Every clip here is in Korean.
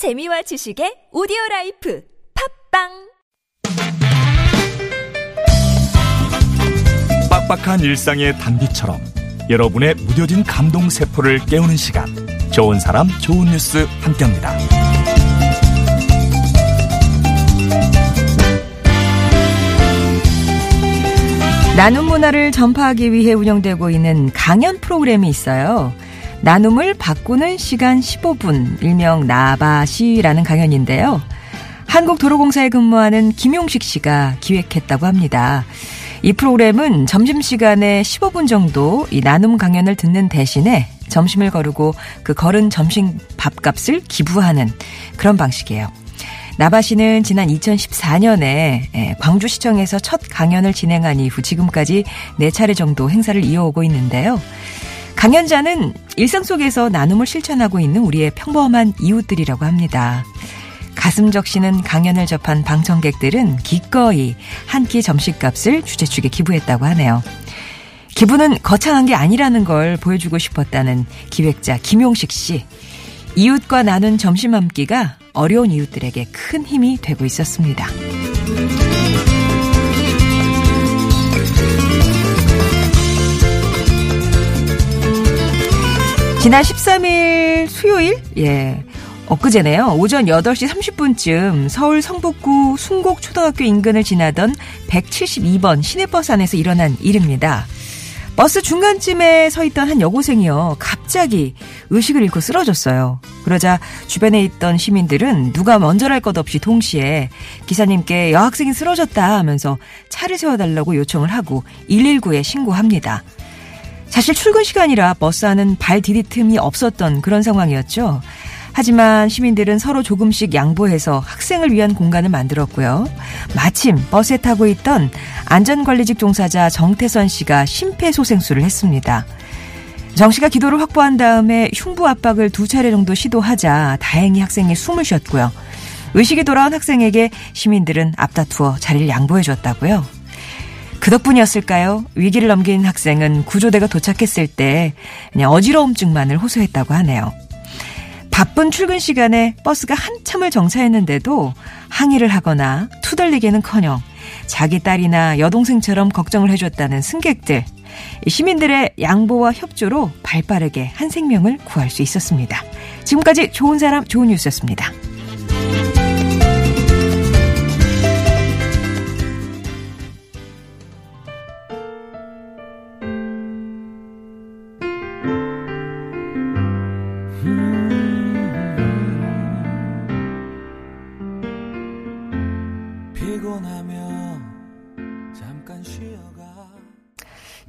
재미와 지식의 오디오 라이프 팟빵 빡빡한 일상의 단비처럼 여러분의 무뎌진 감동 세포를 깨우는 시간 좋은 사람 좋은 뉴스 함께합니다. 나눔 문화를 전파하기 위해 운영되고 있는 강연 프로그램이 있어요. 나눔을 바꾸는 시간 15분, 일명 나바시라는 강연인데요. 한국도로공사에 근무하는 김용식 씨가 기획했다고 합니다. 이 프로그램은 점심시간에 15분 정도 이 나눔 강연을 듣는 대신에 점심을 거르고 그 걸은 점심 밥값을 기부하는 그런 방식이에요. 나바 씨는 지난 2014년에 예, 광주시청에서 첫 강연을 진행한 이후 지금까지 4차례 정도 행사를 이어오고 있는데요. 강연자는 일상 속에서 나눔을 실천하고 있는 우리의 평범한 이웃들이라고 합니다. 가슴 적시는 강연을 접한 방청객들은 기꺼이 한 끼 점심값을 주최 측에 기부했다고 하네요. 기부는 거창한 게 아니라는 걸 보여주고 싶었다는 기획자 김용식 씨. 이웃과 나눈 점심 한 끼가 어려운 이웃들에게 큰 힘이 되고 있었습니다. 지난 13일 수요일, 예. 엊그제네요. 오전 8시 30분쯤 서울 성북구 순곡초등학교 인근을 지나던 172번 시내버스 안에서 일어난 일입니다. 버스 중간쯤에 서 있던 한 여고생이요. 갑자기 의식을 잃고 쓰러졌어요. 그러자 주변에 있던 시민들은 누가 먼저랄 것 없이 동시에 기사님께 여학생이 쓰러졌다 하면서 차를 세워달라고 요청을 하고 119에 신고합니다. 사실 출근 시간이라 버스 안은 발 디딜 틈이 없었던 그런 상황이었죠. 하지만 시민들은 서로 조금씩 양보해서 학생을 위한 공간을 만들었고요. 마침 버스에 타고 있던 안전관리직 종사자 정태선 씨가 심폐소생술을 했습니다. 정 씨가 기도를 확보한 다음에 흉부 압박을 두 차례 정도 시도하자 다행히 학생이 숨을 쉬었고요. 의식이 돌아온 학생에게 시민들은 앞다투어 자리를 양보해 줬다고요. 그 덕분이었을까요? 위기를 넘긴 학생은 구조대가 도착했을 때 그냥 어지러움증만을 호소했다고 하네요. 바쁜 출근 시간에 버스가 한참을 정차했는데도 항의를 하거나 투덜리기는커녕 자기 딸이나 여동생처럼 걱정을 해줬다는 승객들. 시민들의 양보와 협조로 발빠르게 한 생명을 구할 수 있었습니다. 지금까지 좋은 사람 좋은 뉴스였습니다.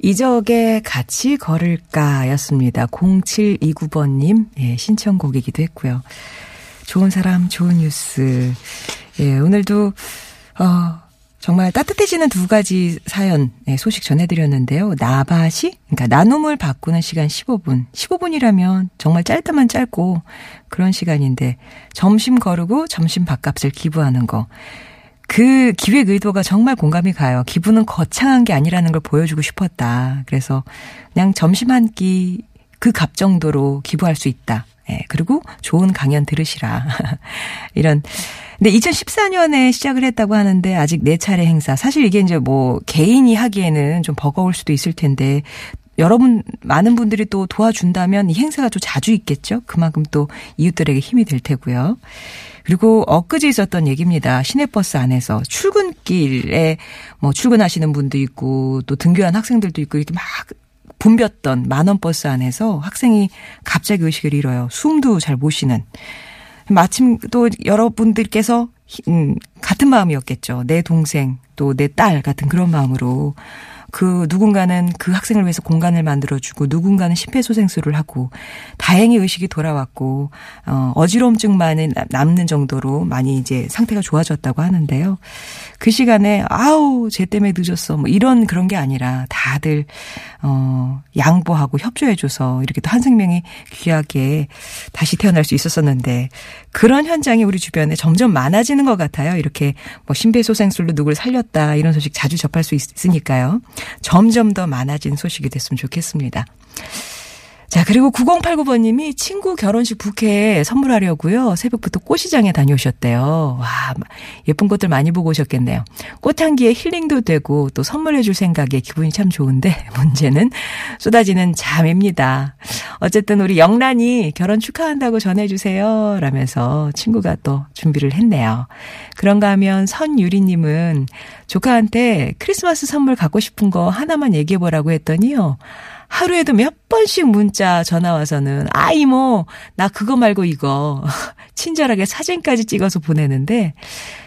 이적에 같이 걸을까 였습니다. 0729번님 예, 신청곡이기도 했고요. 좋은 사람, 좋은 뉴스. 예, 오늘도 어, 정말 따뜻해지는 두 가지 사연 예, 소식 전해드렸는데요. 나바시, 그러니까 나눔을 바꾸는 시간 15분. 15분이라면 정말 짧다만 짧고 그런 시간인데 점심 거르고 점심 밥값을 기부하는 거. 그 기획 의도가 정말 공감이 가요. 기분은 거창한 게 아니라는 걸 보여주고 싶었다. 그래서 그냥 점심 한 끼 그 값 정도로 기부할 수 있다. 예, 그리고 좋은 강연 들으시라. 이런. 근데 2014년에 시작을 했다고 하는데 아직 네 차례 행사. 사실 이게 이제 뭐 개인이 하기에는 좀 버거울 수도 있을 텐데 여러분 많은 분들이 또 도와준다면 이 행사가 좀 자주 있겠죠. 그만큼 또 이웃들에게 힘이 될 테고요. 그리고 엊그제 있었던 얘기입니다. 시내버스 안에서 출근길에 뭐 출근하시는 분도 있고 또 등교한 학생들도 있고 이렇게 막 붐볐던 만원 버스 안에서 학생이 갑자기 의식을 잃어요. 숨도 잘 못 쉬는. 마침 또 여러분들께서 음, 같은 마음이었겠죠. 내 동생 또 내 딸 같은 그런 마음으로 그 누군가는 그 학생을 위해서 공간을 만들어주고 누군가는 심폐소생술을 하고 다행히 의식이 돌아왔고 어, 어지러움증만 남는 정도로 많이 이제 상태가 좋아졌다고 하는데요. 그 시간에 아우 쟤 때문에 늦었어 뭐 이런 그런 게 아니라 다들 어, 양보하고 협조해줘서 이렇게 또 한 생명이 귀하게 다시 태어날 수 있었었는데 그런 현장이 우리 주변에 점점 많아지는 것 같아요. 이렇게 뭐 심폐소생술로 누굴 살렸다 이런 소식 자주 접할 수 있으니까요. 점점 더 많아진 소식이 됐으면 좋겠습니다. 자, 그리고 9089번님이 친구 결혼식 부케 선물하려고요. 새벽부터 꽃시장에 다녀오셨대요. 와, 예쁜 꽃들 많이 보고 오셨겠네요. 꽃향기에 힐링도 되고 또 선물해줄 생각에 기분이 참 좋은데 문제는 쏟아지는 잠입니다. 어쨌든 우리 영란이 결혼 축하한다고 전해주세요. 라면서 친구가 또 준비를 했네요. 그런가 하면 선유리님은 조카한테 크리스마스 선물 갖고 싶은 거 하나만 얘기해보라고 했더니요. 하루에도 몇 번씩 문자 전화 와서는 아 이모 나 그거 말고 이거 친절하게 사진까지 찍어서 보내는데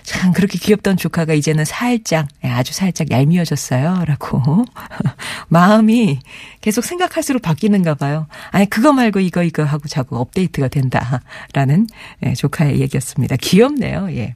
참 그렇게 귀엽던 조카가 이제는 살짝 예, 아주 살짝 얄미워졌어요라고 마음이 계속 생각할수록 바뀌는가 봐요. 아니 그거 말고 이거 이거 하고 자꾸 업데이트가 된다라는 예, 조카의 얘기였습니다. 귀엽네요. 예.